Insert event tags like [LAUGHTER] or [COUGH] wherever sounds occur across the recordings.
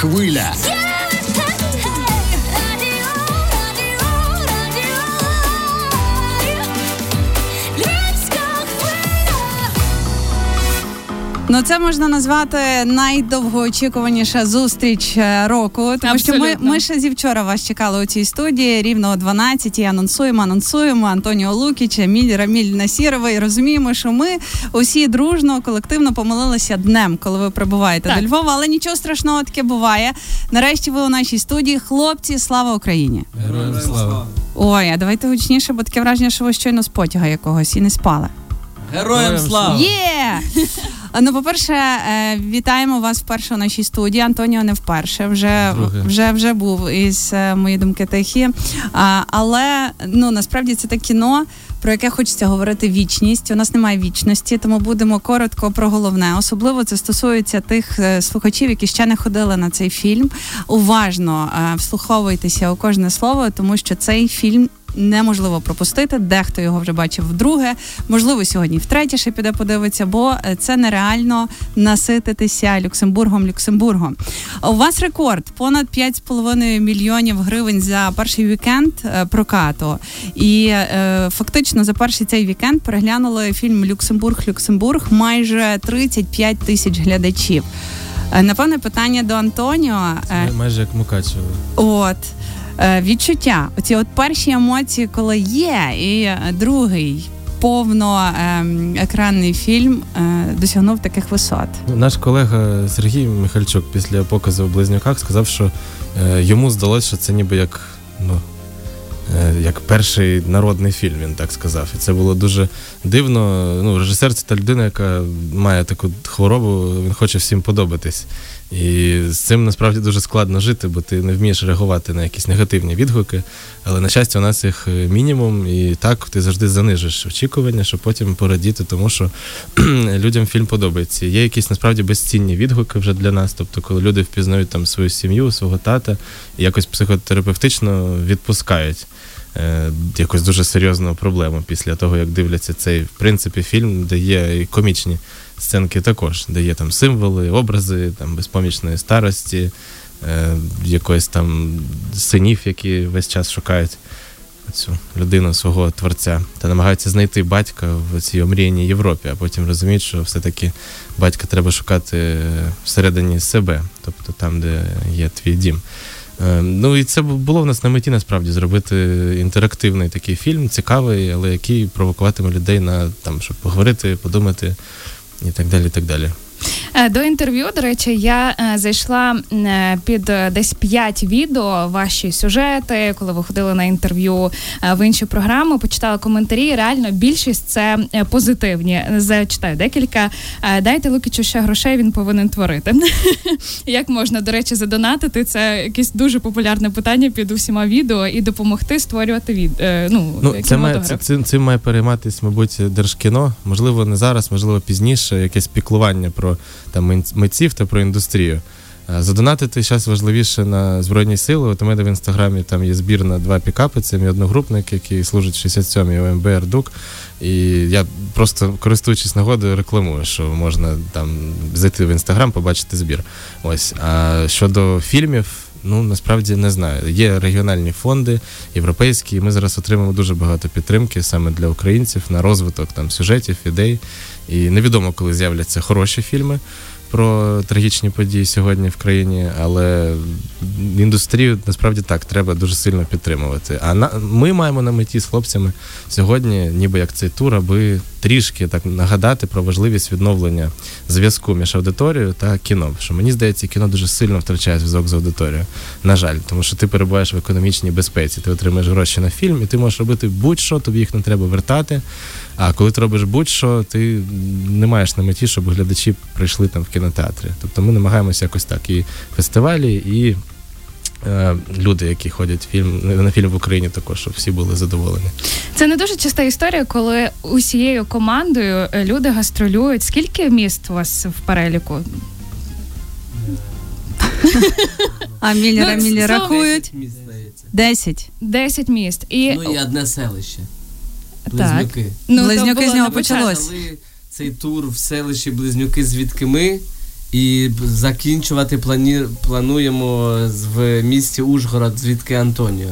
хвиля. Ну, це можна назвати найдовгоочікуваніша зустріч е, року, тому що ми ми ще зі вчора вас чекали у цій студії рівно о 12-й Анонсуємо, анонсуємо Антоніо Лукіч, Еміль Раміль Насірова. І розуміємо, що ми усі дружно, колективно помилилися днем, коли ви прибуваєте так. до Львова. Але нічого страшного таке буває. Нарешті ви у нашій студії. Хлопці, слава Україні! Героям слава! Ой, а давайте гучніше, бо таке враження, що ви щойно з потяга якогось і не спали. Героям слава! Є! Ну, по-перше, е, вітаємо вас вперше у нашій студії. Антоніо не вперше, вже вже вже був із е, мої думки тихі. Але ну насправді це те кіно. Про яке хочеться говорити вічність. У нас немає вічності, тому будемо коротко про головне. Особливо це стосується тих е, слухачів, які ще не ходили на цей фільм. Уважно вслуховуйтеся у кожне слово, тому що цей фільм неможливо пропустити. Дехто його вже бачив вдруге. Можливо, сьогодні втретє ще піде подивитися, бо е, це нереально насититися Люксембургом. Люксембургом. У вас рекорд понад 5,5 мільйонів гривень за перший вікенд е, прокату. І е, фактично за перший цей вікенд переглянули фільм Люксембург Люксембург майже 35 тисяч глядачів. Напевне, питання до Антоніо. Це майже як Мукачево. От. Е, відчуття. Оці от перші емоції, коли є, і другий повно ем, фільм е, досягнув таких висот. Наш колега Сергій Михальчук після показу в близнюках сказав, що е, йому здалося, що це ніби як ну. Як перший народний фільм, він так сказав. І це було дуже дивно. Ну, Режисер це та людина, яка має таку хворобу, він хоче всім подобатись. І з цим насправді дуже складно жити, бо ти не вмієш реагувати на якісь негативні відгуки. Але на щастя, у нас їх е, мінімум, і так ти завжди занижиш очікування, щоб потім порадіти, тому що [CLEARS THROAT] людям фільм подобається. Є якісь насправді безцінні відгуки вже для нас. Тобто, коли люди впізнають там свою сім'ю, свого тата і якось психотерапевтично відпускають. Е, якусь дуже серйозну проблему після того, як дивляться цей в принципі фільм, де є і комічні сценки також, де є там символи, образи там безпомічної старості, е, якоїсь там синів, які весь час шукають цю людину свого творця та намагаються знайти батька в цій омріяній Європі, а потім розуміють, що все-таки батька треба шукати всередині себе, тобто там, де є твій дім. Е, ну і це було в нас на меті насправді зробити інтерактивний такий фільм, цікавий, але який провокуватиме людей на там, щоб поговорити, подумати і так далее, і так далі. Е, до інтерв'ю, до речі, я е, зайшла е, під десь п'ять відео ваші сюжети, коли ви ходили на інтерв'ю в інші програми, почитала коментарі. Реально більшість це позитивні. Зачитаю декілька. Дайте Лукічу ще грошей, він повинен творити. [LAUGHS] Як можна, до речі, задонатити? Це якесь дуже популярне питання під усіма відео і допомогти створювати від ну, ну це має це, цим, цим має перейматися, мабуть, держкіно. Можливо, не зараз, можливо, пізніше, якесь піклування про там митців та про індустрію. Задонатити зараз важливіше на Збройні сили. От у мене в інстаграмі там є збір на два пікапи, це мій одногрупник, який служить 67-й ОМБР Дук. І я просто користуючись нагодою, рекламую, що можна там зайти в інстаграм, побачити збір. Ось. А щодо фільмів, ну насправді не знаю. Є регіональні фонди, європейські, і ми зараз отримуємо дуже багато підтримки саме для українців на розвиток там сюжетів, ідей. І невідомо, коли з'являться хороші фільми про трагічні події сьогодні в країні, але індустрію насправді так треба дуже сильно підтримувати. А на ми маємо на меті з хлопцями сьогодні, ніби як цей тур, аби трішки так нагадати про важливість відновлення зв'язку між аудиторією та кіно. Що мені здається, кіно дуже сильно втрачає зв'язок з аудиторією. На жаль, тому що ти перебуваєш в економічній безпеці, ти отримаєш гроші на фільм, і ти можеш робити будь-що, тобі їх не треба вертати. А коли ти робиш будь-що, ти не маєш на меті, щоб глядачі прийшли там в кінотеатрі. Тобто ми намагаємося якось так і фестивалі, і е, люди, які ходять фільм на фільм в Україні, також щоб всі були задоволені. Це не дуже часта історія, коли усією командою е, люди гастролюють. Скільки міст у вас в переліку? А міллера ну, міллі рахують? Десять. Десять міст. І... Ну і одне селище. Близнюки. Ну, Близнюки з нього почалось. Цей тур в селищі Близнюки, звідки ми. І закінчувати плані... плануємо в місті Ужгород, звідки Антоніо.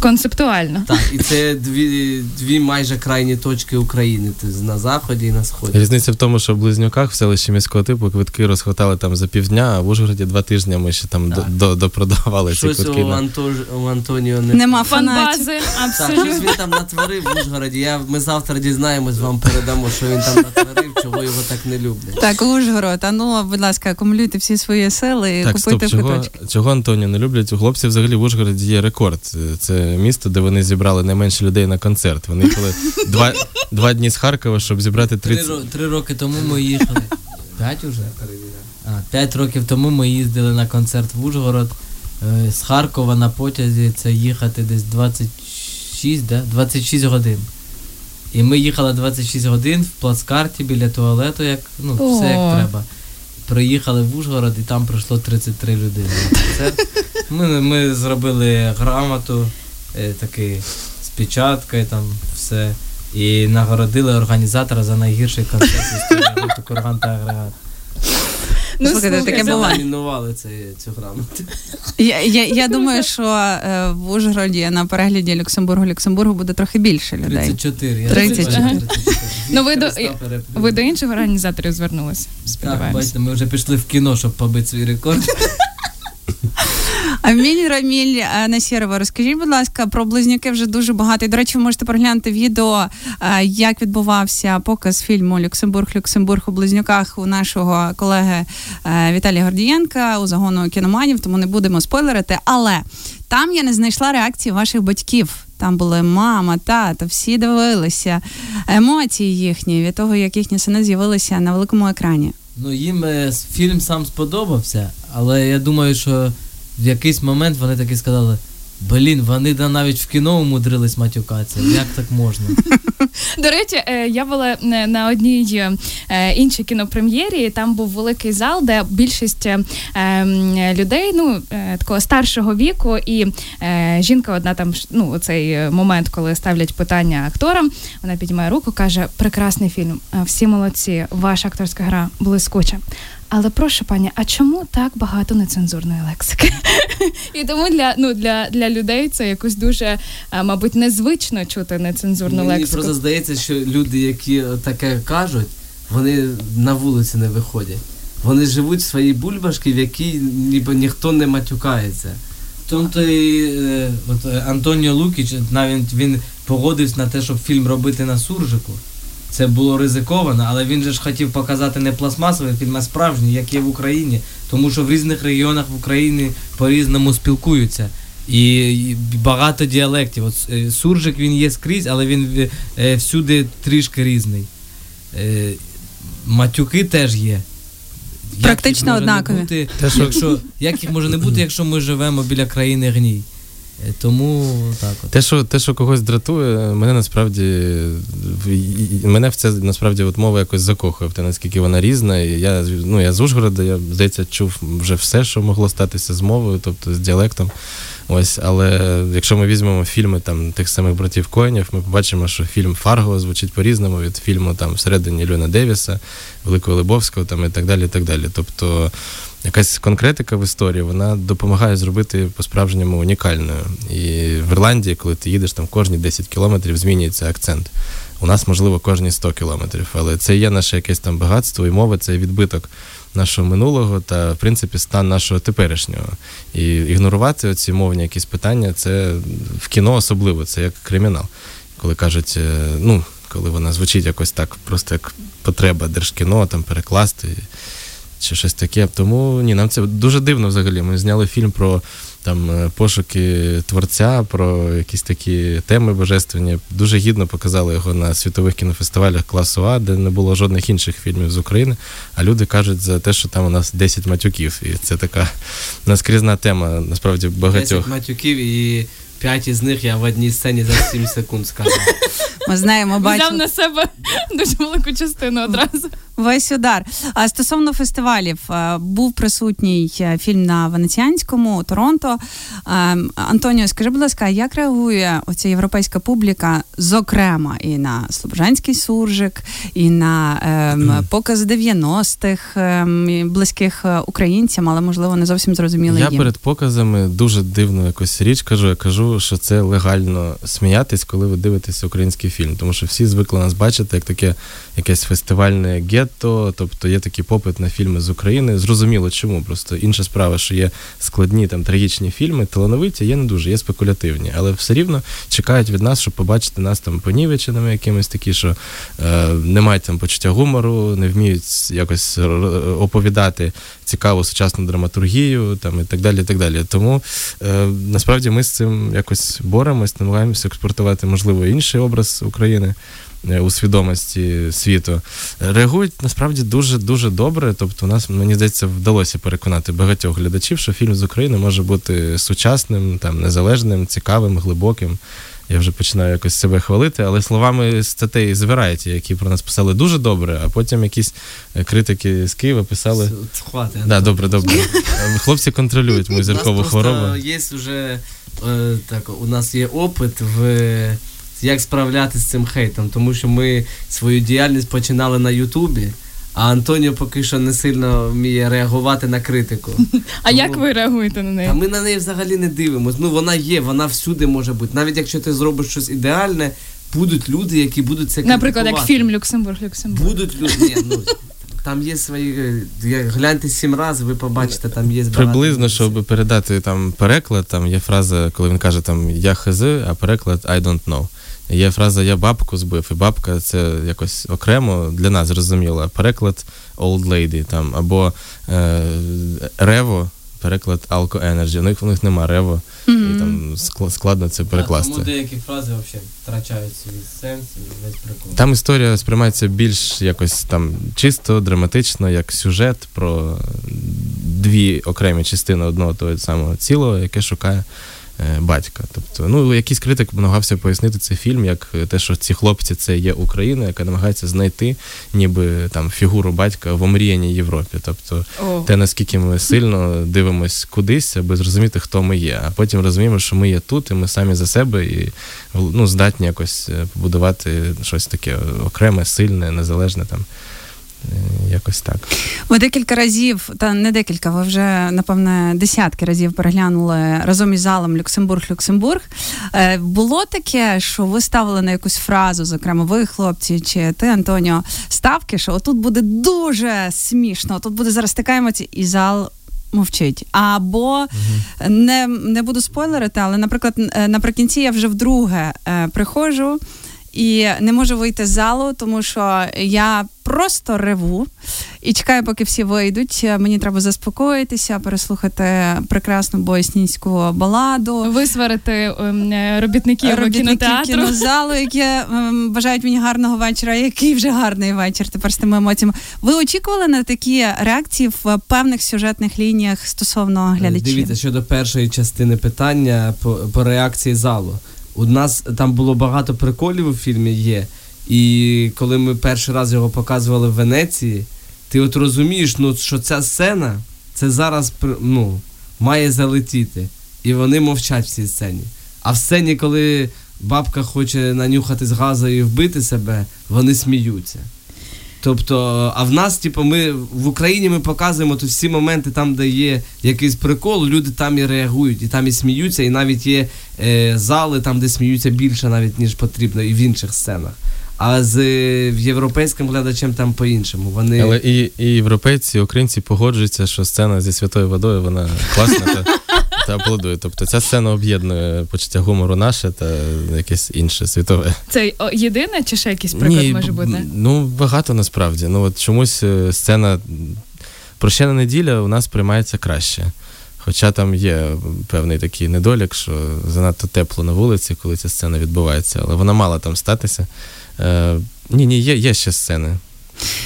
Концептуально. Так, і це дві дві майже крайні точки України. Тобто на заході і на сході. Різниця в тому, що в Близнюках в селищі міського типу квитки розхватали там за півдня, а в Ужгороді два тижні ми ще там допродавали ці квитки. Щось у, Антож... у Антоніо не нема фанбази. Так, щось він там натворив в Ужгороді. Я, Ми завтра дізнаємось, вам передамо, що він там натворив, чого його так не люблять. Так, Ужгород, а ну, будь ласка, акумулюйте всі свої сили і так, купуйте стоп, чого, квиточки. Чого Антоніо не люблять? У хлопців взагалі в Ужгороді є рекорд. Це місто, де вони зібрали найменше людей на концерт. Вони їхали два, два дні з Харкова, щоб зібрати 30... Три, три роки тому ми їхали. П'ять уже? А, П'ять років тому ми їздили на концерт в Ужгород. Е, з Харкова на потязі це їхати десь 26, да? 26 годин. І ми їхали 26 годин в плацкарті біля туалету, як, ну, все як треба. Приїхали в Ужгород і там пройшло 33 людини. Ми, ми зробили грамоту, такий з печаткою, там все. І нагородили організатора за найгірший концерт в історії Курган та агрегат. Ну, слухайте, таке буває. номінували цю грамоту. Я, я, я думаю, що е, в Ужгороді на перегляді Люксембургу Люксембургу буде трохи більше людей. 34. Я 34. бачу, 34. Ну, ви до- Ви до інших організаторів звернулися. Так, бачите, ми вже пішли в кіно, щоб побити свій рекорд. [LAUGHS] Аміль Раміль е, Насєрова, розкажіть, будь ласка, про близнюки вже дуже багато. І, до речі, ви можете переглянути відео, е, як відбувався показ фільму Люксембург, Люксембург у близнюках у нашого колеги е, Віталія Гордієнка у загону кіноманів, тому не будемо спойлерити. Але там я не знайшла реакції ваших батьків. Там були мама, тато, всі дивилися емоції їхні від того, як їхні сини з'явилися на великому екрані. Ну, їм фільм сам сподобався, але я думаю, що в якийсь момент вони таки сказали: блін, вони навіть в кіно умудрились матюкатися. Як так можна? До речі, е, я була е, на одній е, іншій кінопрем'єрі. Там був великий зал, де більшість людей, ну такого старшого віку, і жінка, одна там ну цей момент, коли ставлять питання акторам, вона піднімає руку, каже: Прекрасний фільм, всі молодці, ваша акторська гра блискуча. Але прошу пані, а чому так багато нецензурної лексики? [LAUGHS] І тому для ну для, для людей це якось дуже, е, мабуть, незвично чути нецензурну Мені лексику. просто здається, що люди, які таке кажуть, вони на вулиці не виходять. Вони живуть в своїй бульбашці, в якій ніби ніхто не матюкається. І е, от е, Антоніо Лукіч навіть він погодився на те, щоб фільм робити на суржику. Це було ризиковано, але він же ж хотів показати не пластмасовий фільм, а справжній, як є в Україні. Тому що в різних регіонах в Україні по-різному спілкуються. І багато діалектів. От е, суржик він є скрізь, але він е, всюди трішки різний. Е, Матюки теж є. Практично однакові. бути, якщо, як їх може не бути, якщо ми живемо біля країни гній? Тому так от. Те, що те, що когось дратує, мене насправді мене в це насправді от мова якось закохує в те, наскільки вона різна. І я ну я з Ужгорода, я здається, чув вже все, що могло статися з мовою, тобто з діалектом. Ось, але якщо ми візьмемо фільми там тих самих братів Коенів, ми побачимо, що фільм Фарго звучить по-різному від фільму там всередині Льона Девіса, Великого Лебовського там і так далі. і так далі. Тобто якась конкретика в історії вона допомагає зробити по-справжньому унікальною. І в Ірландії, коли ти їдеш там кожні 10 кілометрів, змінюється акцент. У нас, можливо, кожні 100 кілометрів, але це є наше якесь там багатство, і мова це відбиток нашого минулого та, в принципі, стан нашого теперішнього. І ігнорувати оці мовні якісь питання, це в кіно особливо, це як кримінал. Коли кажуть, е, ну, коли вона звучить якось так, просто як потреба держкіно там перекласти чи щось таке. Тому ні, нам це дуже дивно взагалі. Ми зняли фільм про там е, пошуки творця, про якісь такі теми божественні. Дуже гідно показали його на світових кінофестивалях класу А, де не було жодних інших фільмів з України. А люди кажуть за те, що там у нас 10 матюків. І це така наскрізна тема, насправді 10 багатьох. матюків і 5 із них я в одній сцені за 7 секунд сказав. Ми знаємо, Взяв на себе дуже велику частину одразу. Весь удар. А стосовно фестивалів, е, був присутній е, фільм на Венеціанському Торонто. Е, Антоніо, скажи, будь ласка, як реагує оця європейська публіка, зокрема, і на Слобожанський суржик, і на ем, показ 90-х ем, близьких українцям, але можливо не зовсім зрозуміло. Я їм. перед показами дуже дивну якусь річ кажу. Я кажу, що це легально сміятись, коли ви дивитеся український фільм, тому що всі звикли нас бачити як таке якесь фестивальне гетто, тобто є такий попит на фільми з України. Зрозуміло, чому. Просто інша справа, що є складні там трагічні фільми, талановиті, є не дуже, є спекулятивні, але все рівно чекають від нас, щоб побачити нас там понівеченими, якимись такі, що е, не мають там почуття гумору, не вміють якось оповідати цікаву сучасну драматургію, там і так далі. і так далі. Тому е, насправді ми з цим якось боремось, намагаємося експортувати, можливо, інший образ України. Е, у свідомості світу реагують насправді дуже дуже добре. Тобто, у нас мені здається вдалося переконати багатьох глядачів, що фільм з України може бути сучасним, там незалежним, цікавим, глибоким. Я вже починаю якось себе хвалити, але словами статей з Variety, які про нас писали дуже добре, а потім якісь е, критики з Києва писали. Хватить. Да, добре, добре. Хлопці контролюють мою зіркову хворобу. Є вже е, так, у нас є опит в як справлятися з цим хейтом, тому що ми свою діяльність починали на Ютубі. А Антоніо поки що не сильно вміє реагувати на критику. [LAUGHS] А Тому... як ви реагуєте на неї? А ми на неї взагалі не дивимося. Ну вона є, вона всюди може бути. Навіть якщо ти зробиш щось ідеальне, будуть люди, які будуть це Наприклад, як фільм Люксембург Люксембург. Будуть люди. Ні, ну, [LAUGHS] Там є свої. Гляньте сім разів, ви побачите, там є приблизно, щоб передати там переклад. Там є фраза, коли він каже там я хз, а переклад I don't know. Є фраза Я бабку збив, і бабка це якось окремо для нас зрозуміло. Переклад Old Lady там, або е, Рево, переклад Alco Energy. У них у них нема Рево, mm-hmm. і там складно це перекласти. Тому деякі фрази взагалі втрачають свій сенс і весь прикол. Там історія сприймається більш якось там чисто, драматично, як сюжет про дві окремі частини одного того самого цілого, яке шукає. Е, батька. Тобто, ну якийсь критик намагався пояснити цей фільм, як те, що ці хлопці це є Україна, яка намагається знайти ніби там фігуру батька в омріяній Європі. Тобто oh. те, наскільки ми сильно дивимось кудись, аби зрозуміти, хто ми є. А потім розуміємо, що ми є тут, і ми самі за себе і ну, здатні якось е, побудувати щось таке окреме, сильне, незалежне там. Е, якось так. Ви декілька разів, та не декілька, ви вже, напевне, десятки разів переглянули разом із залом Люксембург-Люксембург. Е, було таке, що ви ставили на якусь фразу, зокрема, ви, хлопці, чи ти, Антоніо, ставки, що отут буде дуже смішно, тут буде зараз така емоція, і зал. Мовчить. Або угу. не не буду спойлерити, але, наприклад, е, наприкінці я вже вдруге е, приходжу і не можу вийти з залу, тому що я просто реву і чекаю, поки всі вийдуть. Мені треба заспокоїтися, переслухати прекрасну боснійську баладу, висварити ем, робітників, робітників кінотеатру. кінозалу, які ем, бажають мені гарного вечора. Який вже гарний вечір тепер з тими емоціями. Ви очікували на такі реакції в певних сюжетних лініях стосовно глядачів? Дивіться щодо першої частини питання по, по реакції залу. У нас там було багато приколів у фільмі є. І коли ми перший раз його показували в Венеції, ти от розумієш, ну, що ця сцена це зараз ну, має залетіти. І вони мовчать в цій сцені. А в сцені, коли бабка хоче нанюхати з газу і вбити себе, вони сміються. Тобто, а в нас, типу, ми в Україні ми показуємо то всі моменти там, де є якийсь прикол, люди там і реагують, і там і сміються, і навіть є е, зали, там, де сміються більше, навіть ніж потрібно, і в інших сценах. А з європейським глядачем там по-іншому. Вони... Але і і європейці, і українці погоджуються, що сцена зі святою водою вона класна та, аплодує. Тобто ця сцена об'єднує почуття гумору наше та якесь інше світове. Це єдине чи ще якийсь приклад Ні, може бути? Ну багато насправді. Ну от чомусь е, сцена прощена неділя у нас приймається краще. Хоча там є певний такий недолік, що занадто тепло на вулиці, коли ця сцена відбувається, але вона мала там статися. Е, Ні, ні, є, є ще сцени.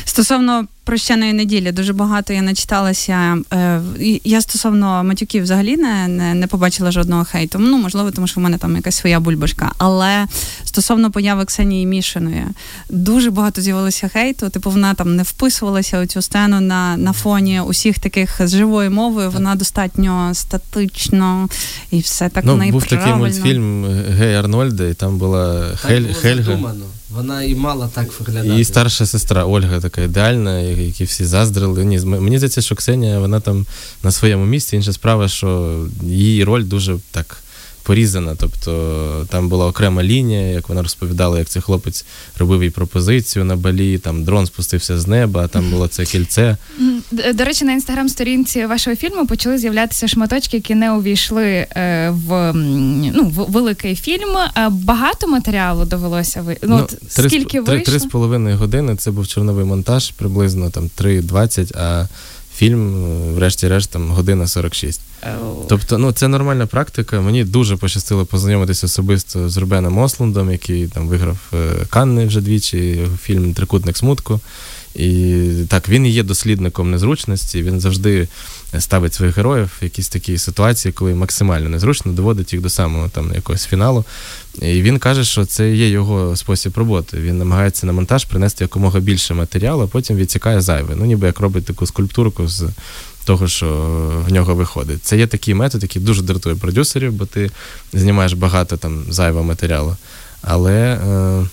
Стосовно прощаної неділі дуже багато я начиталася. Е, я стосовно матюків взагалі не, не не, побачила жодного хейту. Ну, можливо, тому що в мене там якась своя бульбашка. Але стосовно появи Ксенії Мішиної, дуже багато з'явилося хейту. Типу, вона там не вписувалася у цю сцену на на фоні усіх таких з живою мовою. Вона достатньо статично і все так ну, Був такий мультфільм Гей Арнольда, і там була так Хель, було Хельга. Задумано. Вона і мала так виглядати. Її старша сестра Ольга така ідеальна, які всі заздрили. Ні, Мені здається, що Ксенія вона там на своєму місці. Інша справа, що її роль дуже так порізана. Тобто там була окрема лінія, як вона розповідала, як цей хлопець робив їй пропозицію на балі, там дрон спустився з неба, там було це кільце. До речі, на інстаграм-сторінці вашого фільму почали з'являтися шматочки, які не увійшли е, в ну, в великий фільм. Багато матеріалу довелося ви. Ну, ну три, скільки три, три з половиною години. Це був чорновий монтаж, приблизно там 3.20, а фільм, врешті-решт, там година 46. Тобто, ну це нормальна практика. Мені дуже пощастило познайомитися особисто з Рубеном Ослундом, який там виграв е, Канни вже двічі, фільм Трикутник смутку. І так, він є дослідником незручності, він завжди ставить своїх героїв в якісь такі ситуації, коли максимально незручно доводить їх до самого там якогось фіналу. І він каже, що це є його спосіб роботи. Він намагається на монтаж принести якомога більше матеріалу, а потім відсікає зайве. Ну, ніби як робить таку скульптурку з того, що в нього виходить. Це є такий метод, який дуже дратує продюсерів, бо ти знімаєш багато там зайвого матеріалу. Але, е,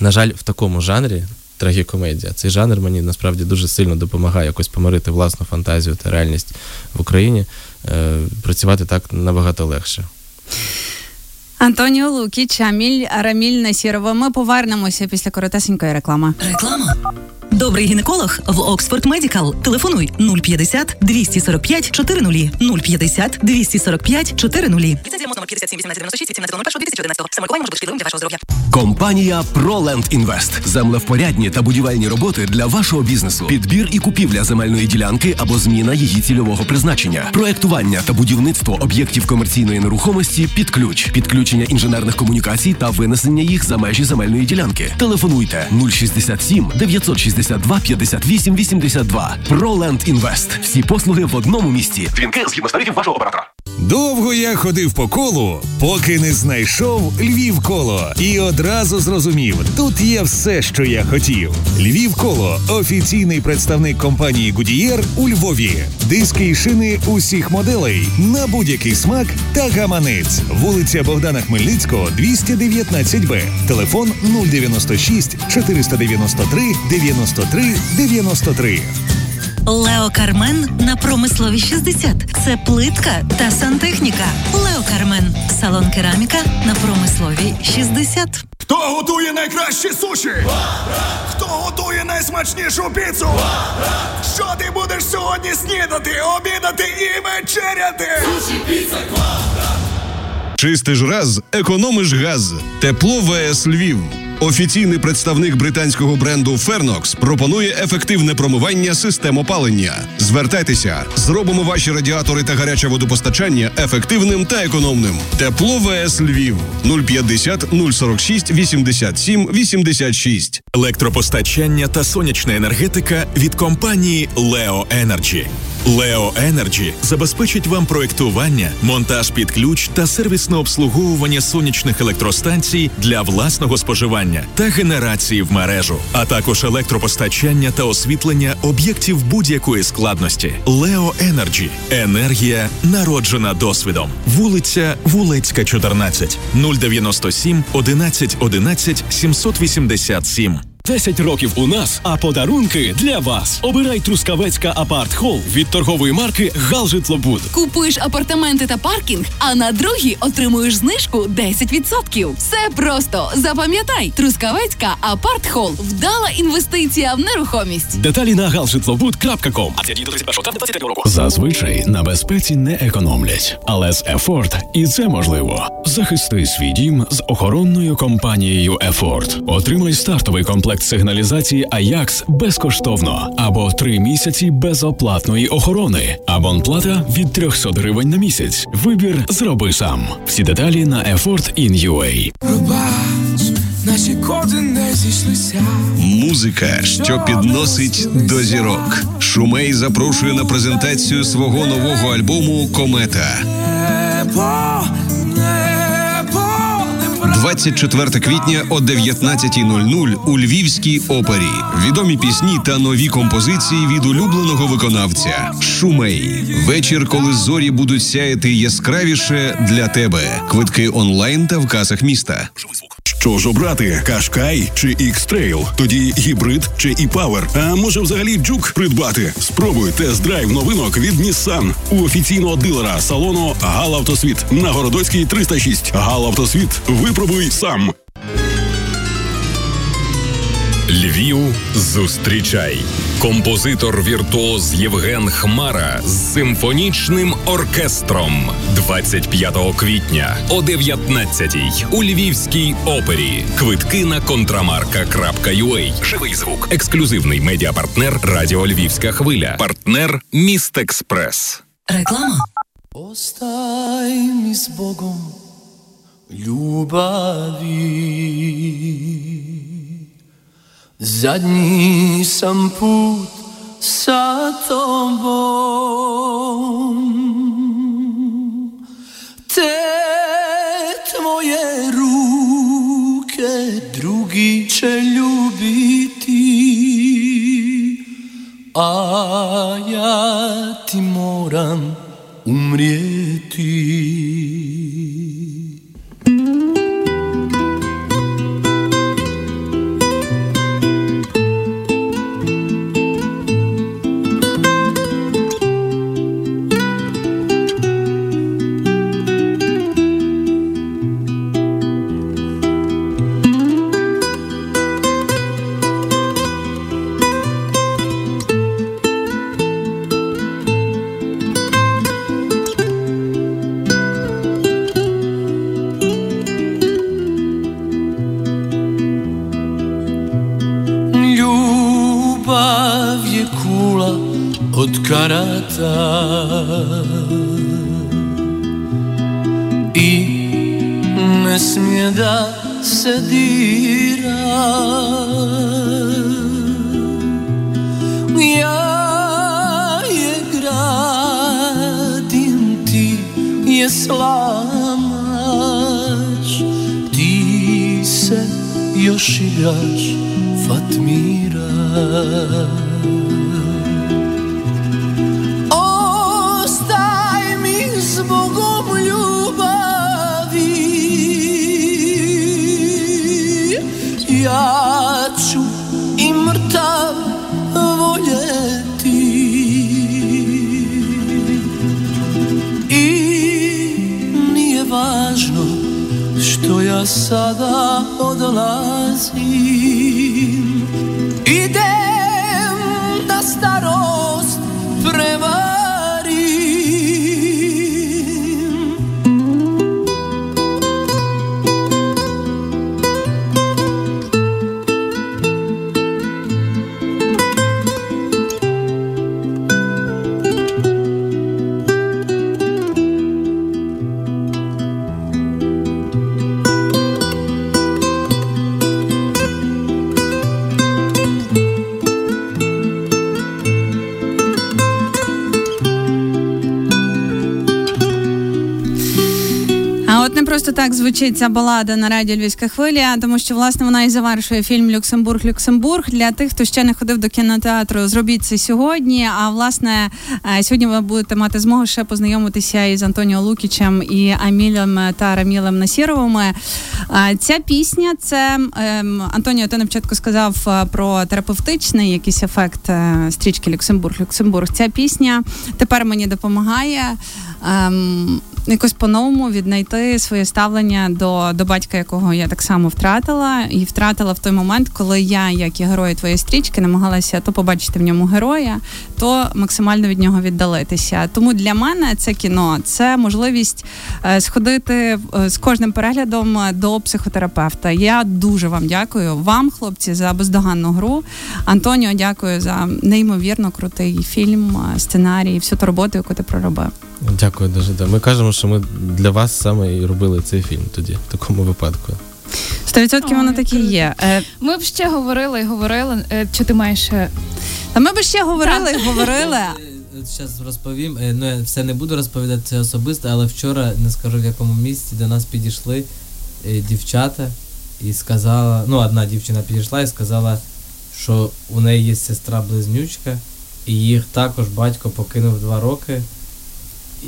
на жаль, в такому жанрі трагікомедія. Цей жанр мені насправді дуже сильно допомагає якось помирити власну фантазію та реальність в Україні. Е, Працювати так набагато легше. Антоніо Лукіч, Аміль, Раміль Насірови. Ми повернемося після коротесенької реклами. Реклама. Добрий гінеколог в Оксфорд Медікал. Телефонуй 050 245 400 050 245 400. Ліцензія МОЗ номер 57 1896 від 17 2011 Самолікування може бути шкідливим для вашого здоров'я. Компанія ProLand Invest. Землевпорядні та будівельні роботи для вашого бізнесу. Підбір і купівля земельної ділянки або зміна її цільового призначення. Проектування та будівництво об'єктів комерційної нерухомості під ключ. Підключення інженерних комунікацій та винесення їх за межі земельної ділянки. Телефонуйте 067 960 72 58 82. ProLand Invest. Всі послуги в одному місці. Дзвінки згідно з тарифів вашого оператора. Довго я ходив по колу, поки не знайшов Львів коло, і одразу зрозумів, тут є все, що я хотів. Львів коло офіційний представник компанії Гудієр у Львові. Диски і шини усіх моделей на будь-який смак та гаманець. Вулиця Богдана Хмельницького, 219Б. Телефон 096 493 93 93. Лео Кармен на промислові 60. Це плитка та сантехніка. Лео Кармен. Салон кераміка на промислові 60. Хто готує найкращі суші? Хто готує найсмачнішу піцу? Що ти будеш сьогодні снідати, обідати і вечеряти? Суші, піца, квадрат! Чистиш раз, економиш газ. Тепло ВС Львів. Офіційний представник британського бренду Fernox пропонує ефективне промивання систем опалення. Звертайтеся, зробимо ваші радіатори та гаряче водопостачання ефективним та економним. Тепло ВС Львів 050 046 87 86. Електропостачання та сонячна енергетика від компанії Leo Energy. Leo Energy забезпечить вам проектування, монтаж під ключ та сервісне обслуговування сонячних електростанцій для власного споживання та генерації в мережу, а також електропостачання та освітлення об'єктів будь-якої складності. Leo Energy енергія народжена досвідом. Вулиця Вулецька, 14 097 11 11 787. 10 років у нас, а подарунки для вас. Обирай Трускавець Апарт Хол від торгової марки Галжитлобуд. Купуєш апартаменти та паркінг, а на другі отримуєш знижку 10%. Все просто запам'ятай, Трускавецька апарт хол вдала інвестиція в нерухомість. Деталі на галжитлобуд.ком. Діє до 31 травня 23 року. Зазвичай на безпеці не економлять, але з Ефорт і це можливо. Захисти свій дім з охоронною компанією Ефорт. Отримай стартовий комплект комплект сигналізації Аякс безкоштовно або три місяці безоплатної охорони. Абонплата від 300 гривень на місяць. Вибір зроби сам. Всі деталі на Effort in наші коди не зійшлися. Музика, що підносить до зірок. Шумей запрошує на презентацію свого нового альбому Комета. Небо, небо, небо. 24 квітня о 19.00 у Львівській опері. Відомі пісні та нові композиції від улюбленого виконавця Шумей. Вечір, коли зорі будуть сяяти яскравіше для тебе. Квитки онлайн та в касах міста. Що ж обрати? Кашкай чи X-Trail? Тоді гібрид чи e-Power? А може взагалі джук придбати? Спробуй тест-драйв новинок від Nissan у офіційного дилера салону Галавтосвіт на Городоцькій 306. Галавтосвіт. Випробуй сам. Львів зустрічай. Композитор віртуоз Євген Хмара з симфонічним оркестром 25 квітня о 19-й у Львівській опері. Квитки на контрамарка.ua. Живий звук. Ексклюзивний медіапартнер Радіо Львівська хвиля. Партнер Міст Експрес. Реклама. Mi z Bogom ljubavi Zadnji sam put sa tobom. Te tvoje ruke drugi će ljubiti A ja ti moram umrijeti je slamaš Ti se još igraš Fatmira Ostaj mi zbogom ljubavi. Ja Sada odalazi. Так звучить ця балада на радіо Львівська хвиля, тому що власне вона і завершує фільм Люксембург Люксембург. Для тих, хто ще не ходив до кінотеатру, зробіть це сьогодні. А власне е, сьогодні ви будете мати змогу ще познайомитися із Антоніо Лукічем і Амілем та Рамілем Насіровими. Е, Ця пісня це ем, Антоніо. Ти на початку сказав е, про терапевтичний якийсь ефект стрічки Люксембург Люксембург. Ця пісня тепер мені допомагає. Ем, якось по-новому віднайти своє ставлення до, до батька, якого я так само втратила, і втратила в той момент, коли я, як і герої твоєї стрічки, намагалася то побачити в ньому героя, то максимально від нього віддалитися. Тому для мене це кіно це можливість е, сходити е, з кожним переглядом до психотерапевта. Я дуже вам дякую. Вам, хлопці, за бездоганну гру. Антоніо, дякую за неймовірно крутий фільм, е, сценарій, всю ту роботу, яку ти проробив. Дякую дуже. Да. Ми кажемо, що ми для вас саме і робили цей фільм тоді, в такому випадку. Сто відсотків воно так і є. Е, Ми б ще говорили і говорили. Е, Чи ти маєш е, Та ми б ще говорили і говорили. [LAUGHS] Зараз розповім. Ну я все не буду розповідати це особисто, але вчора не скажу в якому місці до нас підійшли дівчата і сказала, ну одна дівчина підійшла і сказала, що у неї є сестра-близнючка, і їх також батько покинув два роки.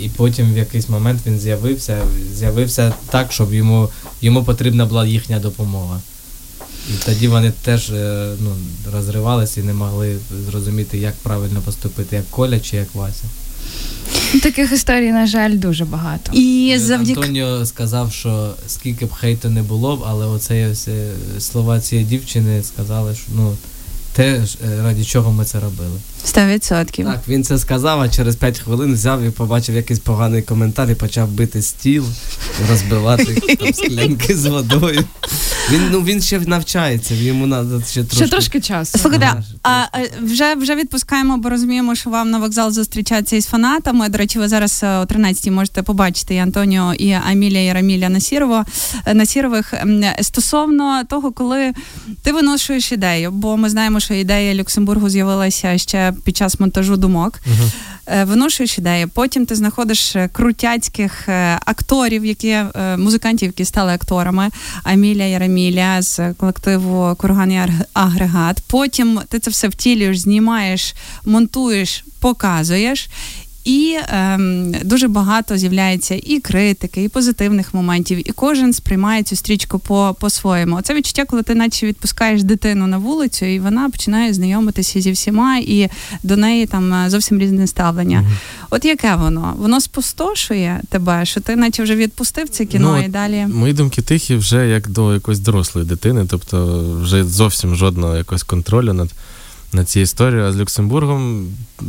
І потім в якийсь момент він з'явився, з'явився так, щоб йому, йому потрібна була їхня допомога. І тоді вони теж е, ну, розривалися і не могли зрозуміти, як правильно поступити, як Коля чи як Вася. таких історій, на жаль, дуже багато. І І завдяки Антоніо сказав, що скільки б хейту не було б, але оце е, слова цієї дівчини сказали, що ну те, е, раді чого ми це робили. сто відсотків. Так, він це сказав, а через 5 хвилин взяв і побачив якийсь поганий коментар і почав бити стіл, розбивати [LAUGHS] там склянки з водою. Він, ну, він ще навчається, йому треба ще трошки. Ще трошки часу. Слухайте, Ага, а вже вже відпускаємо, бо розуміємо, що вам на вокзал зустрічатися із фанатами. До речі, ви зараз е, о 13-й можете побачити і Антоніо, і Амілія і Раміля Насірово е, Насірових стосовно того, коли ти виношуєш ідею, бо ми знаємо, що ідея Люксембургу з'явилася ще під час монтажу думок. Е, Виношуєш ідеї, потім ти знаходиш е, крутяцьких е, акторів, які музикантів, які стали акторами. Аміля Яраміля з колективу Курган і Агрегат. Потім ти це все втілюєш, знімаєш, монтуєш, показуєш. І ем, дуже багато з'являється і критики, і позитивних моментів, і кожен сприймає цю стрічку по, по-своєму. Це відчуття, коли ти наче відпускаєш дитину на вулицю, і вона починає знайомитися зі всіма, і до неї там е, зовсім різне ставлення. От яке воно? Воно спустошує тебе, що ти наче вже відпустив це кіно Ну, і далі. Мої думки тихі вже як до якоїсь дорослої дитини, тобто вже зовсім жодного якогось контролю над, над цією історією. А з Люксембургом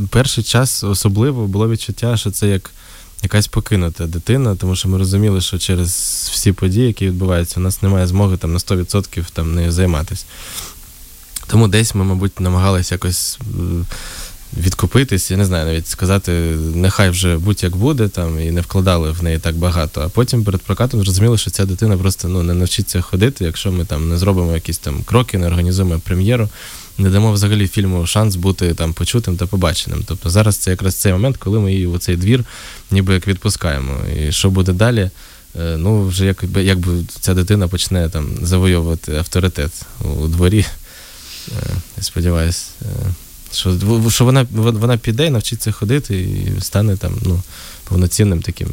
перший час особливо було відчуття, що це як якась покинута дитина, тому що ми розуміли, що через всі події, які відбуваються, у нас немає змоги там на 100% там нею займатися. Тому десь ми, мабуть, намагалися якось. Відкупитись, я не знаю, навіть сказати, нехай вже будь-як буде, там, і не вкладали в неї так багато. А потім перед прокатом зрозуміли, що ця дитина просто ну, не навчиться ходити, якщо ми там не зробимо якісь там кроки, не організуємо прем'єру, не дамо взагалі фільму шанс бути там почутим та побаченим. Тобто зараз це якраз цей момент, коли ми її у цей двір ніби як відпускаємо. І що буде далі? Е, Ну, вже якби, якби ця дитина почне там завойовувати авторитет у дворі. Е, сподіваюся, е, що, що вона, вона піде і навчиться ходити і стане там ну, повноцінним таким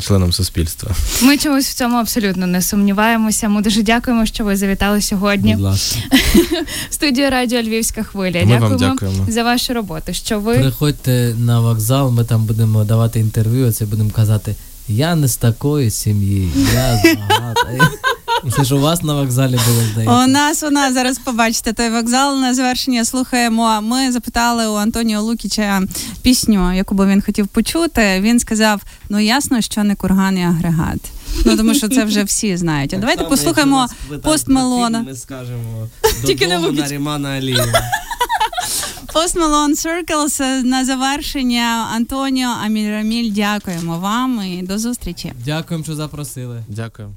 членом суспільства. Ми чомусь в цьому абсолютно не сумніваємося. Ми дуже дякуємо, що ви завітали сьогодні. Будь ласка. [LAUGHS] в студію Радіо Львівська хвиля. Ми вам дякуємо, дякуємо. за вашу роботу. Що ви Приходьте на вокзал, ми там будемо давати інтерв'ю, це будемо казати. Я не з такої сім'ї, я з багатої. [LAUGHS] Це ж у вас на вокзалі було, У здається. нас у нас зараз побачите той вокзал на завершення. Слухаємо. Ми запитали у Антоніо Лукіча пісню, яку би він хотів почути. Він сказав: ну ясно, що не курган і агрегат. Ну тому що це вже всі знають. А Так давайте само, послухаємо пост Мелона. Ми скажемо [LAUGHS] Тільки не на Рімана Алієва. Post Malone Circles на завершення. Антоніо Амільраміль, дякуємо вам і до зустрічі. Дякуємо, що запросили. Дякую.